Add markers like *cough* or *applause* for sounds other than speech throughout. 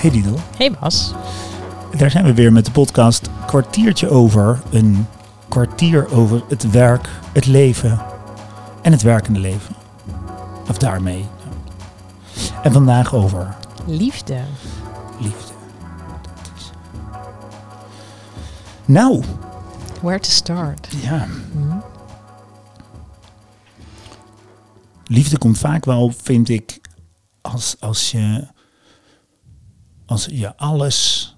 Hey Didel, Hey Bas. daar zijn we weer met de podcast Kwartiertje over. Een kwartier over het werk, het leven en het werkende leven. Of daarmee. En vandaag over Liefde. liefde. Dat is- Nou, Where to start? ja. Hm? Liefde komt vaak wel, vind ik, als, als, je, als je alles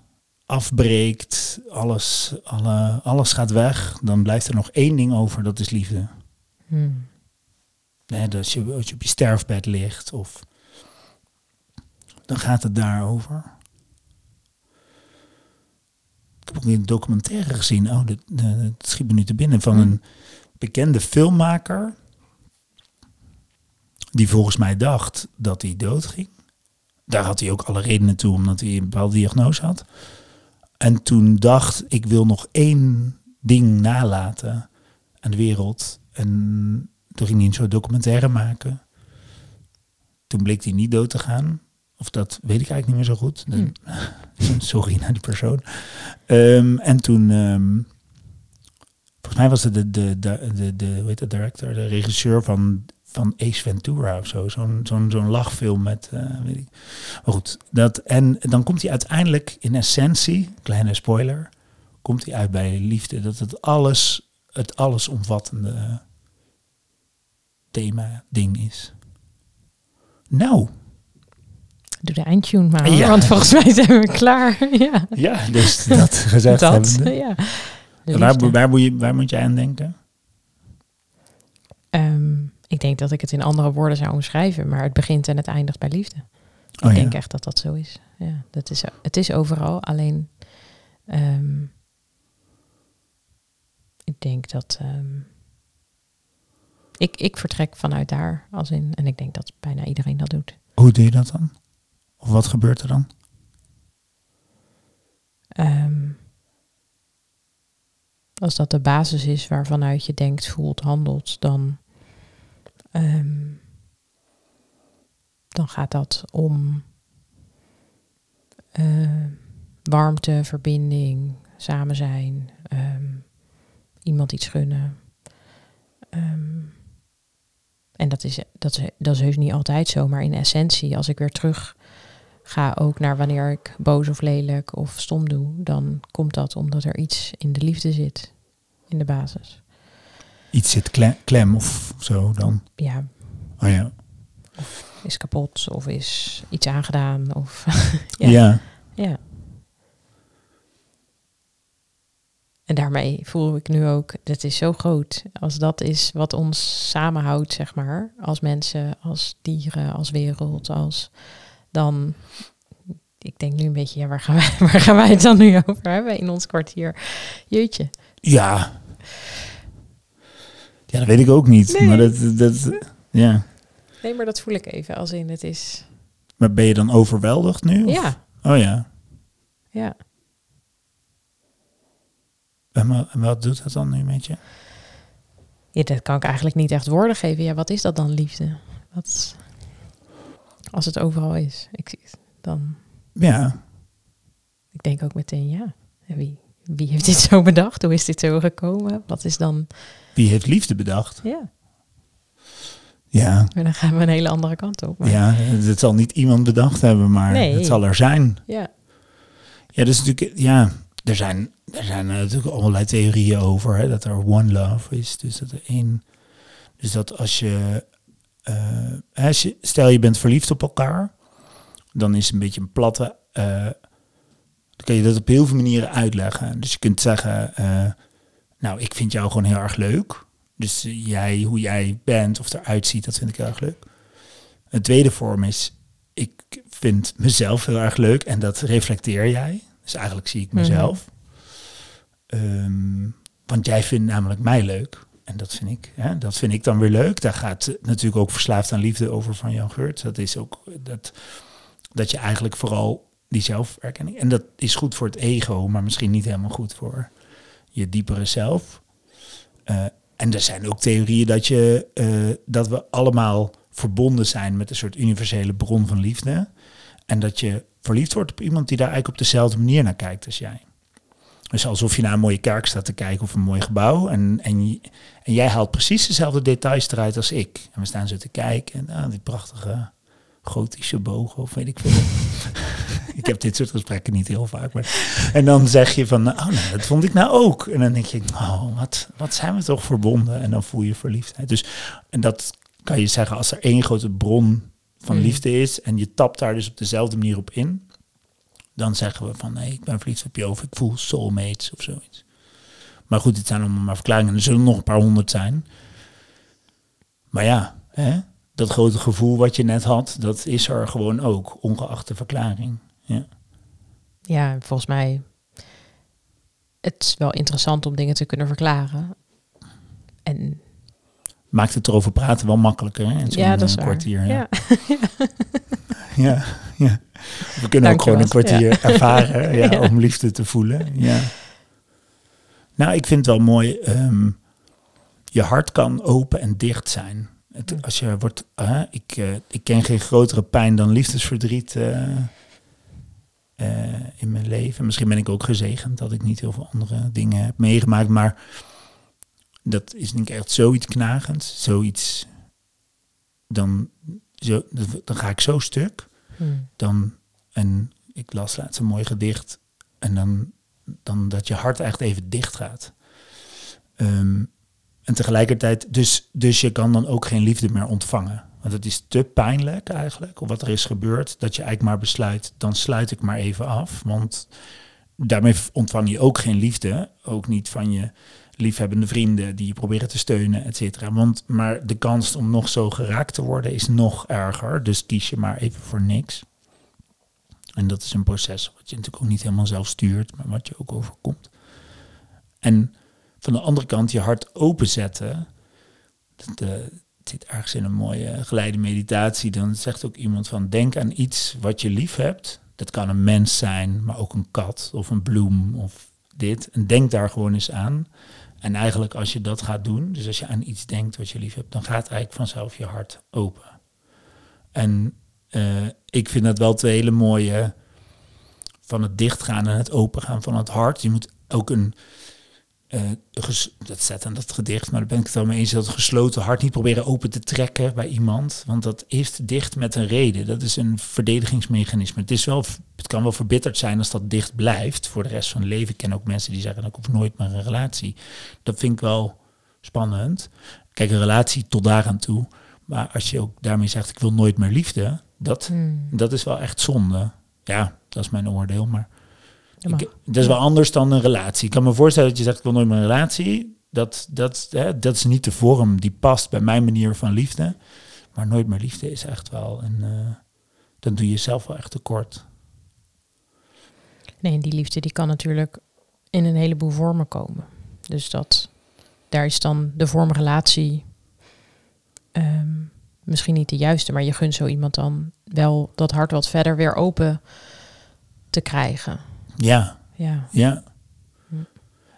afbreekt, alles, alle, alles gaat weg, dan blijft er nog één ding over, dat is liefde. Hm. Nee, dat als, je, als je op je sterfbed ligt, of dan gaat het daarover. Ik heb ook een documentaire gezien, oh, dat, dat, schiet me nu te binnen, van Hm. een bekende filmmaker. Die volgens mij dacht dat hij doodging. Daar had hij ook alle redenen toe, omdat hij een bepaalde diagnose had. En toen dacht, ik wil nog één ding nalaten aan de wereld. En toen ging hij een soort documentaire maken. Toen bleek hij niet dood te gaan. Of dat weet ik eigenlijk niet meer zo goed. Hmm. *laughs* Sorry naar die persoon. Ehm, en toen, ehm, volgens mij was het de, de, de, de, de, hoe heet het, director, de regisseur van, van Ace Ventura of zo. Zo'n zo'n zo'n lachfilm met, eh, weet ik. Maar goed, dat, en dan komt hij uiteindelijk in essentie, kleine spoiler, komt hij uit bij liefde. Dat het alles, het allesomvattende thema, ding is. Nou, Doe de eindtune maar, Ja. want volgens mij zijn we *laughs* klaar. ja, ja, dus dat gezegd dat. Ja. Waar, moet je, waar moet aan denken? Ehm, ik denk dat ik het in andere woorden zou omschrijven, maar het begint en het eindigt bij liefde. Ik Oh ja. denk echt dat dat zo is. Ja, dat is het is overal, alleen ehm, ik denk dat ehm, ik, ik vertrek vanuit daar als in, en ik denk dat bijna iedereen dat doet. Hoe doe je dat dan? Of wat gebeurt er dan? Ehm, als dat de basis is waarvanuit je denkt, voelt, handelt, dan, ehm, dan gaat dat om eh, warmte, verbinding, samen zijn, ehm, iemand iets gunnen. Ehm, en dat is, dat, dat is heus niet altijd zo, maar in essentie, als ik weer terug ga ook naar wanneer ik boos of lelijk of stom doe, dan komt dat omdat er iets in de liefde zit, in de basis. Iets zit klem, klem of zo dan? Ja, Oh ja. is kapot of is iets aangedaan of *laughs* Ja. Ja. ja. En daarmee voel ik nu ook, dat is zo groot. Als dat is wat ons samenhoudt, zeg maar, als mensen, als dieren, als wereld, als dan. Ik denk nu een beetje, ja, waar gaan wij, *laughs* waar gaan wij het dan nu over hebben in ons kwartier? Jeetje. Ja. Ja, dat weet ik ook niet. Nee. Maar, dat, dat, ja. Nee, maar dat voel ik even, als in het is. maar ben je dan overweldigd nu? of? Ja, Oh ja. ja. En wa- en wat doet dat dan nu met je? Ja, dat kan ik eigenlijk niet echt woorden geven. Ja, wat is dat dan, liefde? Wat, als het overal is. Ik, dan Ja. Ik denk ook meteen, ja, en wie, wie heeft dit zo bedacht? Hoe is dit zo gekomen? Wat is dan, Wie heeft liefde bedacht? ja, Ja. en dan gaan we een hele andere kant op. Maar, Ja, het zal niet iemand bedacht hebben, maar Nee. het zal er zijn. ja, Ja, dus natuurlijk, ja, er zijn, er zijn eh, natuurlijk allerlei theorieën over hè, dat er one love is. Dus dat er één. Dus dat als je, eh, als je, stel je bent verliefd op elkaar, dan is het een beetje een platte. eh, dan kan je dat op heel veel manieren uitleggen. Dus je kunt zeggen, eh, nou, ik vind jou gewoon heel erg leuk. Dus eh, jij, hoe jij bent of eruit ziet, dat vind ik heel erg leuk. Een tweede vorm is, ik vind mezelf heel erg leuk en dat reflecteer jij. Dus eigenlijk zie ik mezelf. Ehm, want jij vindt namelijk mij leuk. En dat vind ik, hè, dat vind ik dan weer leuk. Daar gaat natuurlijk ook Verslaafd aan Liefde over van Jan Geurt. Dat is ook dat, dat je eigenlijk vooral die zelferkenning. En dat is goed voor het ego, maar misschien niet helemaal goed voor je diepere zelf. Eh, en er zijn ook theorieën dat, je, eh, dat we allemaal verbonden zijn met een soort universele bron van liefde. En dat je verliefd wordt op iemand die daar eigenlijk op dezelfde manier naar kijkt als jij. Dus alsof je naar een mooie kerk staat te kijken of een mooi gebouw. En, en, en jij haalt precies dezelfde details eruit als ik. En we staan zo te kijken. En ah, die prachtige gotische bogen of weet ik veel. *laughs* ik heb dit soort gesprekken niet heel vaak. Maar... En dan zeg je van, oh nee, dat vond ik nou ook. En dan denk je, oh, wat, wat zijn we toch verbonden? En dan voel je verliefdheid. Dus, en dat kan je zeggen als er één grote bron van Mm. liefde is en je tapt daar dus op dezelfde manier op in, dan zeggen we van nee, ik ben verliefd op je of ik voel soulmates of zoiets. Maar goed, dit zijn allemaal maar verklaringen. Er zullen nog een paar honderd zijn. Maar ja, hè, dat grote gevoel wat je net had, dat is er gewoon ook, ongeacht de verklaring. Ja. Ja, volgens mij. Het is wel interessant om dingen te kunnen verklaren. En Maakt het erover praten wel makkelijker hè, in ja, dat is eh, kwartier. Ja. Ja. *laughs* Ja, ja. We kunnen ook gewoon een kwartier ervaren ja, *laughs* Ja. om liefde te voelen. Ja. Nou, ik vind het wel mooi. ehm, je hart kan open en dicht zijn. Het, als je wordt, ik, eh, ik ken geen grotere pijn dan liefdesverdriet eh, eh, in mijn leven. Misschien ben ik ook gezegend dat ik niet heel veel andere dingen heb meegemaakt, maar dat is denk ik echt zoiets knagends, zoiets. Dan, zo, dan ga ik zo stuk Hmm. dan, en ik las laatst een mooi gedicht, en dan, dan dat je hart echt even dicht gaat. Ehm, en tegelijkertijd, dus, dus je kan dan ook geen liefde meer ontvangen. Want het is te pijnlijk eigenlijk, of wat er is gebeurd, dat je eigenlijk maar besluit, dan sluit ik maar even af. Want daarmee ontvang je ook geen liefde, ook niet van je liefhebbende vrienden die je proberen te steunen, et cetera. Want, maar de kans om nog zo geraakt te worden is nog erger. Dus kies je maar even voor niks. En dat is een proces wat je natuurlijk ook niet helemaal zelf stuurt, maar wat je ook overkomt. En van de andere kant je hart openzetten. Dat, eh, zit ergens in een mooie geleide meditatie. Dan zegt ook iemand van denk aan iets wat je lief hebt. Dat kan een mens zijn, maar ook een kat of een bloem of dit. En denk daar gewoon eens aan. En eigenlijk als je dat gaat doen, dus als je aan iets denkt wat je lief hebt, dan gaat eigenlijk vanzelf je hart open. En eh, ik vind dat wel twee hele mooie van het dichtgaan en het opengaan van het hart. Je moet ook een, dat staat aan dat gedicht, maar daar ben ik het wel mee eens, dat gesloten hart niet proberen open te trekken bij iemand, want dat is dicht met een reden. Dat is een verdedigingsmechanisme. Het, is wel, het kan wel verbitterd zijn als dat dicht blijft voor de rest van het leven. Ik ken ook mensen die zeggen, ik hoef nooit meer een relatie. Dat vind ik wel spannend. Kijk, een relatie tot daaraan toe. Maar als je ook daarmee zegt, ik wil nooit meer liefde, dat, Hmm. dat is wel echt zonde. Ja, dat is mijn oordeel, maar Dat mag. ik, dat is wel anders dan een relatie. Ik kan me voorstellen dat je zegt, ik wil nooit meer een relatie. Dat, dat, hè, dat is niet de vorm die past bij mijn manier van liefde. Maar nooit meer liefde is echt wel een... eh, dan doe je jezelf wel echt tekort. Nee, die liefde die kan natuurlijk in een heleboel vormen komen. Dus dat, daar is dan de vorm relatie ehm, misschien niet de juiste, maar je gunt zo iemand dan wel dat hart wat verder weer open te krijgen. Ja, Ja, ja. Hm.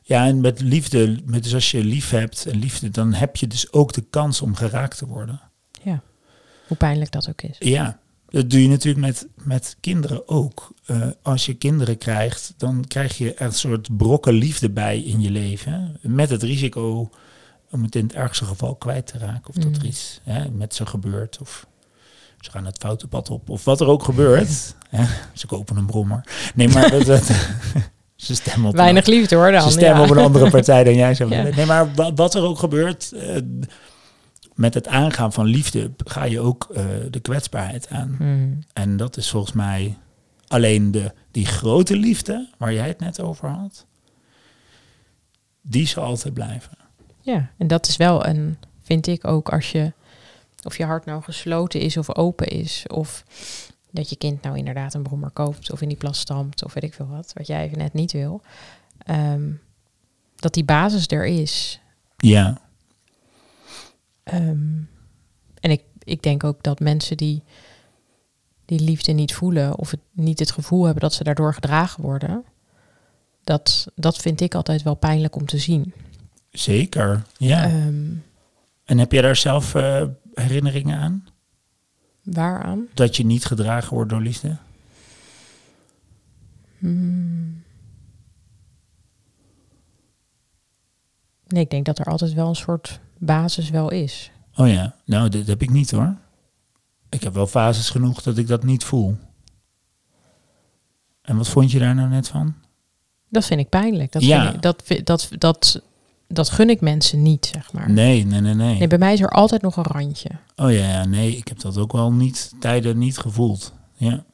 Ja, en met liefde, met, dus als je lief hebt en liefde, dan heb je dus ook de kans om geraakt te worden. ja. Hoe pijnlijk dat ook is. Ja, dat doe je natuurlijk met, met kinderen ook. Eh, als je kinderen krijgt, dan krijg je er een soort brokken liefde bij in je leven. Met het risico om het in het ergste geval kwijt te raken. Of dat Mm. er iets hè, met ze gebeurt. Of ze gaan het foute pad op. Of wat er ook gebeurt. Hè, ze kopen een brommer. Nee, maar dat, dat, *laughs* ze stemmen op Weinig liefde hoor dan. ze stemmen ja. op een andere partij dan jij zou *laughs* Ja. Nee, maar wat, wat er ook gebeurt, eh, met het aangaan van liefde ga je ook eh, de kwetsbaarheid aan. Hmm. En dat is volgens mij alleen de, die grote liefde, waar jij het net over had, die zal altijd blijven. Ja, en dat is wel een, vind ik ook, als je, of je hart nou gesloten is of open is, of dat je kind nou inderdaad een brommer koopt, of in die plas stampt, of weet ik veel wat, wat jij even net niet wil, ehm, dat die basis er is. Ja, Ehm, en ik, ik denk ook dat mensen die die liefde niet voelen, of het, niet het gevoel hebben dat ze daardoor gedragen worden, dat, dat vind ik altijd wel pijnlijk om te zien. zeker. Ja. Ehm, en heb jij daar zelf eh, herinneringen aan? waaraan? Dat je niet gedragen wordt door liefde? Hmm. Nee, ik denk dat er altijd wel een soort basis wel is. Oh ja, nou, dat heb ik niet hoor. Ik heb wel fases genoeg dat ik dat niet voel. En wat vond je daar nou net van? Dat vind ik pijnlijk. Dat, Ja. vind ik, dat, dat, dat, dat gun ik mensen niet, zeg maar. Nee, nee, nee, nee. Nee, bij mij is er altijd nog een randje. Oh ja, ja, nee, ik heb dat ook wel niet tijden niet gevoeld. Ja.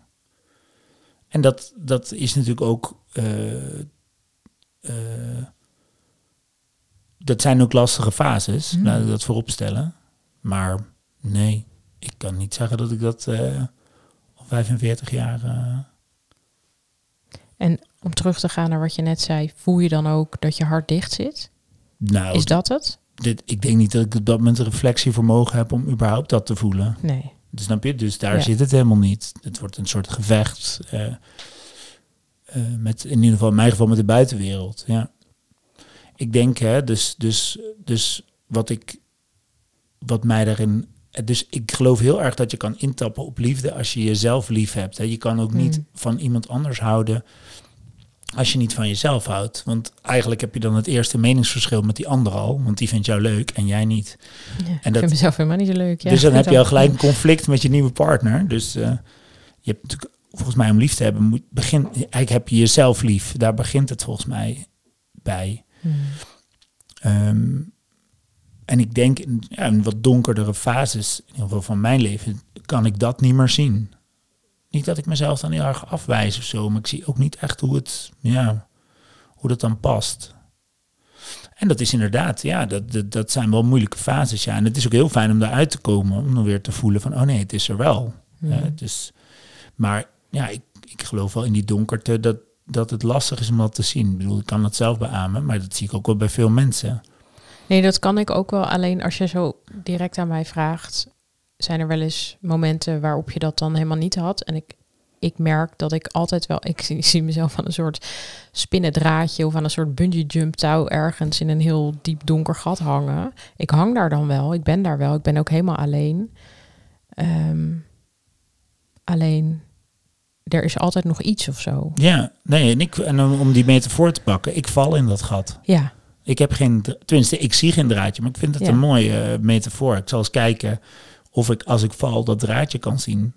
En dat, dat is natuurlijk ook. eh, eh, dat zijn ook lastige fases, Hmm. laat ik dat voorop stellen. Maar nee, ik kan niet zeggen dat ik dat eh al 45 jaar. eh, En om terug te gaan naar wat je net zei, voel je dan ook dat je hart dicht zit? Nou, Is dat het? dit, ik denk niet dat ik op dat moment een reflectievermogen heb om überhaupt dat te voelen. Nee. Dus Snap je? Dus daar Ja. zit het helemaal niet. Het wordt een soort gevecht. eh, eh, met, in ieder geval in mijn geval met de buitenwereld. Ja. Ik denk, hè, dus, dus, dus wat ik, wat mij daarin. Dus ik geloof heel erg dat je kan intappen op liefde als je jezelf lief hebt. Hè. Je kan ook niet Mm. van iemand anders houden als je niet van jezelf houdt. Want eigenlijk heb je dan het eerste meningsverschil met die ander al. Want die vindt jou leuk en jij niet. Ja, ik dat- vind mezelf helemaal niet zo leuk. Ja, dus dan heb je al gelijk een conflict met je nieuwe partner. Dus eh, je hebt natuurlijk, volgens mij om lief te hebben, moet begin, eigenlijk heb je jezelf lief. Daar begint het volgens mij bij. Hmm. Ehm, en ik denk in, ja, in wat donkerdere fases, in ieder geval van mijn leven, kan ik dat niet meer zien. Niet dat ik mezelf dan heel erg afwijs of zo, maar ik zie ook niet echt hoe het, ja, hoe dat dan past. En dat is inderdaad, ja, dat, dat, dat zijn wel moeilijke fases, ja. En het is ook heel fijn om daaruit te komen, om dan weer te voelen van, oh nee, het is er wel. Dus, maar ja, ik, ik geloof wel in die donkerte dat, dat het lastig is om dat te zien. Ik bedoel, ik kan dat zelf beamen, maar dat zie ik ook wel bij veel mensen. Nee, dat kan ik ook wel. Alleen als je zo direct aan mij vraagt, zijn er wel eens momenten waarop je dat dan helemaal niet had. En ik, ik merk dat ik altijd wel, ik zie, *laughs* zie mezelf aan een soort spinnendraadje of aan een soort bungee jump touw ergens in een heel diep donker gat hangen. Ik hang daar dan wel, ik ben daar wel, ik ben ook helemaal alleen. Ehm, alleen, er is altijd nog iets of zo. Ja, nee, en, ik, en om die metafoor te pakken, ik val in dat gat. Ja, Ik heb geen, tenminste, ik zie geen draadje, maar ik vind het Ja. een mooie eh, metafoor. Ik zal eens kijken of ik, als ik val, dat draadje kan zien.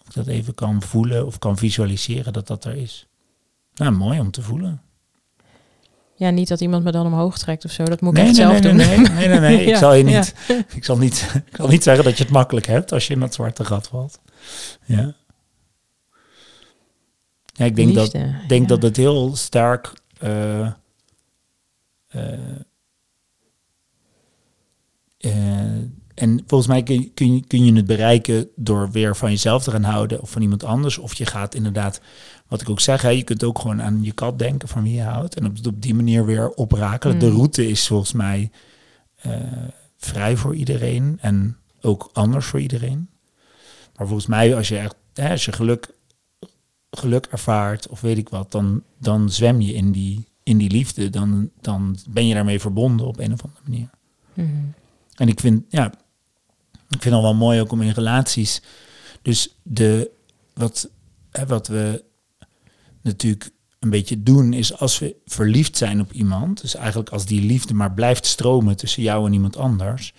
Of ik dat even kan voelen of kan visualiseren dat dat er is. Nou, mooi om te voelen. ja, niet dat iemand me dan omhoog trekt of zo. Dat moet ik Nee, echt nee, zelf nee, doen. nee, nee, nee. *laughs* Ik zal je ja. niet, *laughs* ik zal niet, ik zal niet zeggen dat je het makkelijk hebt als je in dat zwarte gat valt. Ja. Ja, ik denk dat, denk dat het heel sterk. eh, en volgens mij kun je, kun, je, kun je het bereiken door weer van jezelf te gaan houden of van iemand anders. Of je gaat inderdaad, wat ik ook zeg, hè, je kunt ook gewoon aan je kat denken van wie je houdt. En op, op die manier weer oprakelen. De Mm. route is volgens mij eh, vrij voor iedereen en ook anders voor iedereen. Maar volgens mij, als je echt hè, als je geluk, geluk ervaart of weet ik wat, dan, dan zwem je in die, in die liefde. Dan, dan ben je daarmee verbonden op een of andere manier. Mhm. En ik vind, ja, ik vind het wel mooi ook om in relaties. Dus de, wat, hè, wat we natuurlijk een beetje doen, is als we verliefd zijn op iemand, dus eigenlijk als die liefde maar blijft stromen tussen jou en iemand anders,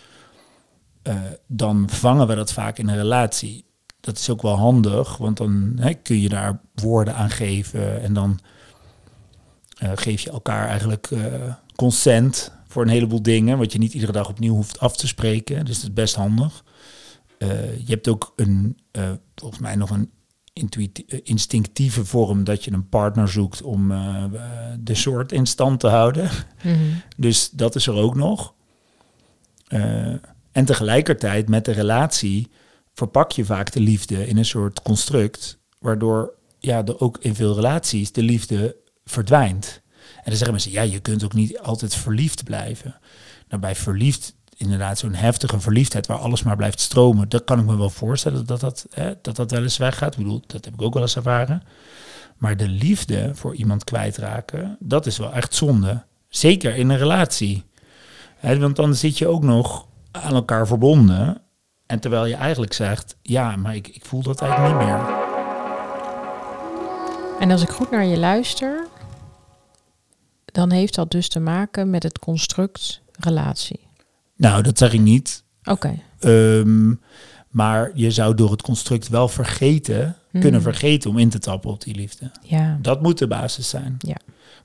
eh, dan vangen we dat vaak in een relatie. Dat is ook wel handig, want dan hè, kun je daar woorden aan geven en dan eh, geef je elkaar eigenlijk eh, consent voor een heleboel dingen, wat je niet iedere dag opnieuw hoeft af te spreken. Dus dat is best handig. Eh, je hebt ook een, eh, volgens mij nog een eh, instinctieve vorm dat je een partner zoekt om de soort in stand te houden. Mhm. Dus dat is er ook nog. En tegelijkertijd met de relatie verpak je vaak de liefde in een soort construct, waardoor ja, er ook in veel relaties de liefde verdwijnt. En dan zeggen mensen, ja, je kunt ook niet altijd verliefd blijven. Nou, bij verliefd, inderdaad, zo'n heftige verliefdheid waar alles maar blijft stromen, dat kan ik me wel voorstellen dat dat, hè, dat, dat wel eens weggaat. Ik bedoel, dat heb ik ook wel eens ervaren. Maar de liefde voor iemand kwijtraken, dat is wel echt zonde. Zeker in een relatie. Want dan zit je ook nog aan elkaar verbonden. En terwijl je eigenlijk zegt, ja, maar ik, ik voel dat eigenlijk niet meer. En als ik goed naar je luister, dan heeft dat dus te maken met het construct relatie. Nou, dat zeg ik niet. Oké. Ehm, maar je zou door het construct wel vergeten, Hmm. kunnen vergeten om in te tappen op die liefde. Ja. Dat moet de basis zijn. Ja.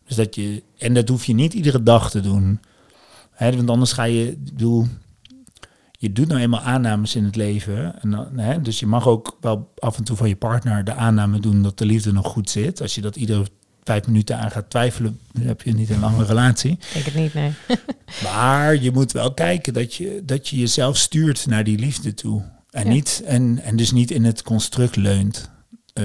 Dus dat je, en dat hoef je niet iedere dag te doen. Hè, want anders ga je, bedoel, je doet nou eenmaal aannames in het leven. En dan, hè, dus je mag ook wel af en toe van je partner de aanname doen dat de liefde nog goed zit. Als je dat iedere vijf minuten aan gaat twijfelen, dan heb je niet een lange relatie. Ik het niet, nee. *laughs* Maar je moet wel kijken dat je, dat je jezelf stuurt naar die liefde toe. En, Ja. niet, en, en dus niet in het construct leunt eh,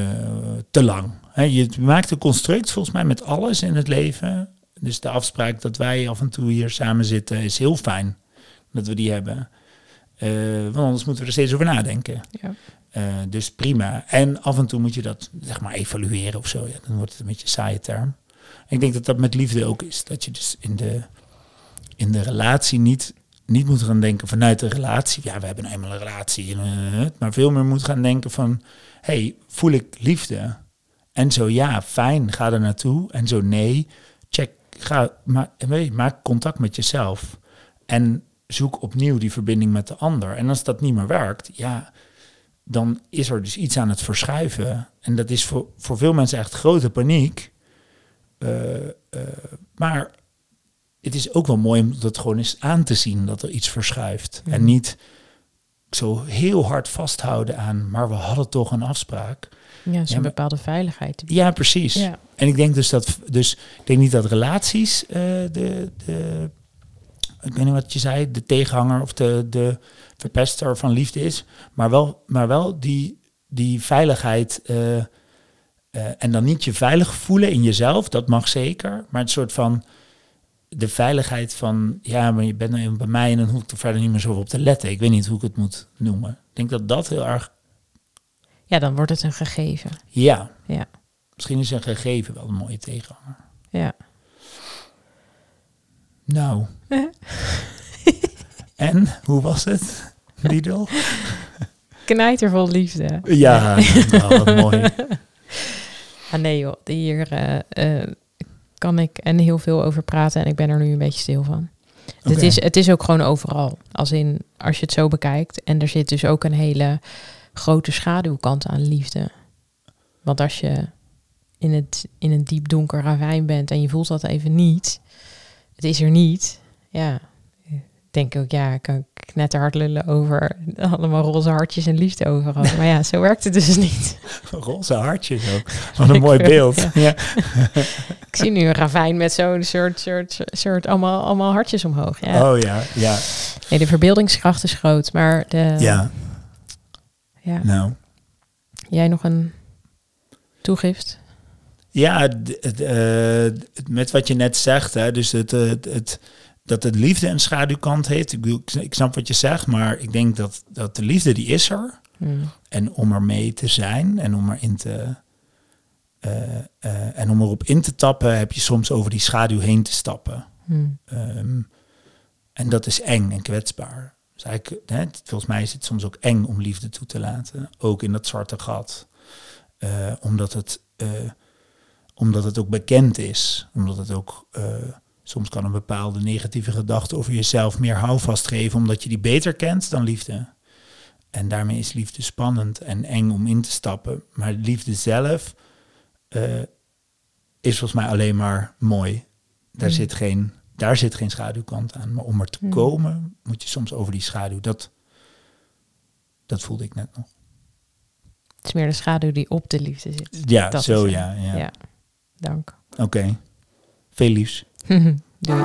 te lang. Hè, je maakt een construct volgens mij met alles in het leven. Dus de afspraak dat wij af en toe hier samen zitten is heel fijn dat we die hebben. Eh, want anders moeten we er steeds over nadenken. Ja. Eh, dus prima. En af en toe moet je dat zeg maar evalueren of zo. Ja, dan wordt het een beetje een saaie term. Ik denk dat dat met liefde ook is. Dat je dus in de, in de relatie niet, niet moet gaan denken vanuit de relatie. Ja, we hebben nou eenmaal een relatie. eh, maar veel meer moet gaan denken van... hey, voel ik liefde? En zo ja, fijn, ga er naartoe. En zo nee, check, ga, ma maak contact met jezelf. En zoek opnieuw die verbinding met de ander. En als dat niet meer werkt, ja, dan is er dus iets aan het verschuiven. En dat is voor, voor veel mensen echt grote paniek. Eh, eh, maar het is ook wel mooi om dat gewoon eens aan te zien dat er iets verschuift. Mhm. En niet zo heel hard vasthouden aan, maar we hadden toch een afspraak. Ja, zo'n Ja, bepaalde veiligheid. Ja, precies. Ja. En ik denk dus dat, dus ik denk niet dat relaties eh, de, de, ik weet niet wat je zei, de tegenhanger of de, de verpester van liefde is, maar wel, maar wel die, die veiligheid eh, eh, en dan niet je veilig voelen in jezelf, dat mag zeker, maar het soort van de veiligheid van, ja, maar je bent nou even bij mij en dan hoef ik er verder niet meer zo op te letten. Ik weet niet hoe ik het moet noemen. Ik denk dat dat heel erg, ja, dan wordt het een gegeven. ja, Ja. misschien is een gegeven wel een mooie tegenhanger. Ja. Nou. *laughs* en, hoe was het, Lidl? Knijtervol liefde. Ja, nou, wat mooi. *laughs* Ah nee joh, hier eh, eh, kan ik en heel veel over praten en ik ben er nu een beetje stil van. Het, is, het is ook gewoon overal. Als in, als je het zo bekijkt. En er zit dus ook een hele grote schaduwkant aan liefde. Want als je in, het, in een diep donker ravijn bent en je voelt dat even niet. Het is er niet. Ja, ik denk ook, ja, ik kan knetterhard lullen over allemaal roze hartjes en liefde overal. *laughs* Maar ja, zo werkt het dus niet. Roze hartjes ook. *laughs* Wat een Ik mooi beeld. ja. Ja. *laughs* Ik zie nu een ravijn met zo'n soort, soort, soort allemaal, allemaal hartjes omhoog. Ja. Oh ja, ja. Nee, de verbeeldingskracht is groot, maar de, Ja, ja. nou. jij nog een toegift? Ja, eh, met wat je net zegt, hè, dus het, eh, het, het, dat het liefde een schaduwkant heeft. Ik, bedoel, ik snap wat je zegt, maar ik denk dat, dat de liefde die is er. Hmm. En om er mee te zijn en om erin te. eh, en om erop in te tappen, heb je soms over die schaduw heen te stappen. Hmm. Ehm, en dat is eng en kwetsbaar. Dus eigenlijk, hè, volgens mij is het soms ook eng om liefde toe te laten. Ook in dat zwarte gat. Omdat, het, omdat het ook bekend is. Omdat het ook... eh, soms kan een bepaalde negatieve gedachte over jezelf meer houvast geven... omdat je die beter kent dan liefde. En daarmee is liefde spannend en eng om in te stappen. Maar liefde zelf eh, is volgens mij alleen maar mooi. Daar, Mm. zit geen, daar zit geen schaduwkant aan. Maar om er te Mm. komen, moet je soms over die schaduw. Dat, dat voelde ik net nog. Het is meer de schaduw die op de liefde zit. Ja, Dat zo ja. Ja, dank. Oké. Veel liefs. *laughs* Doei.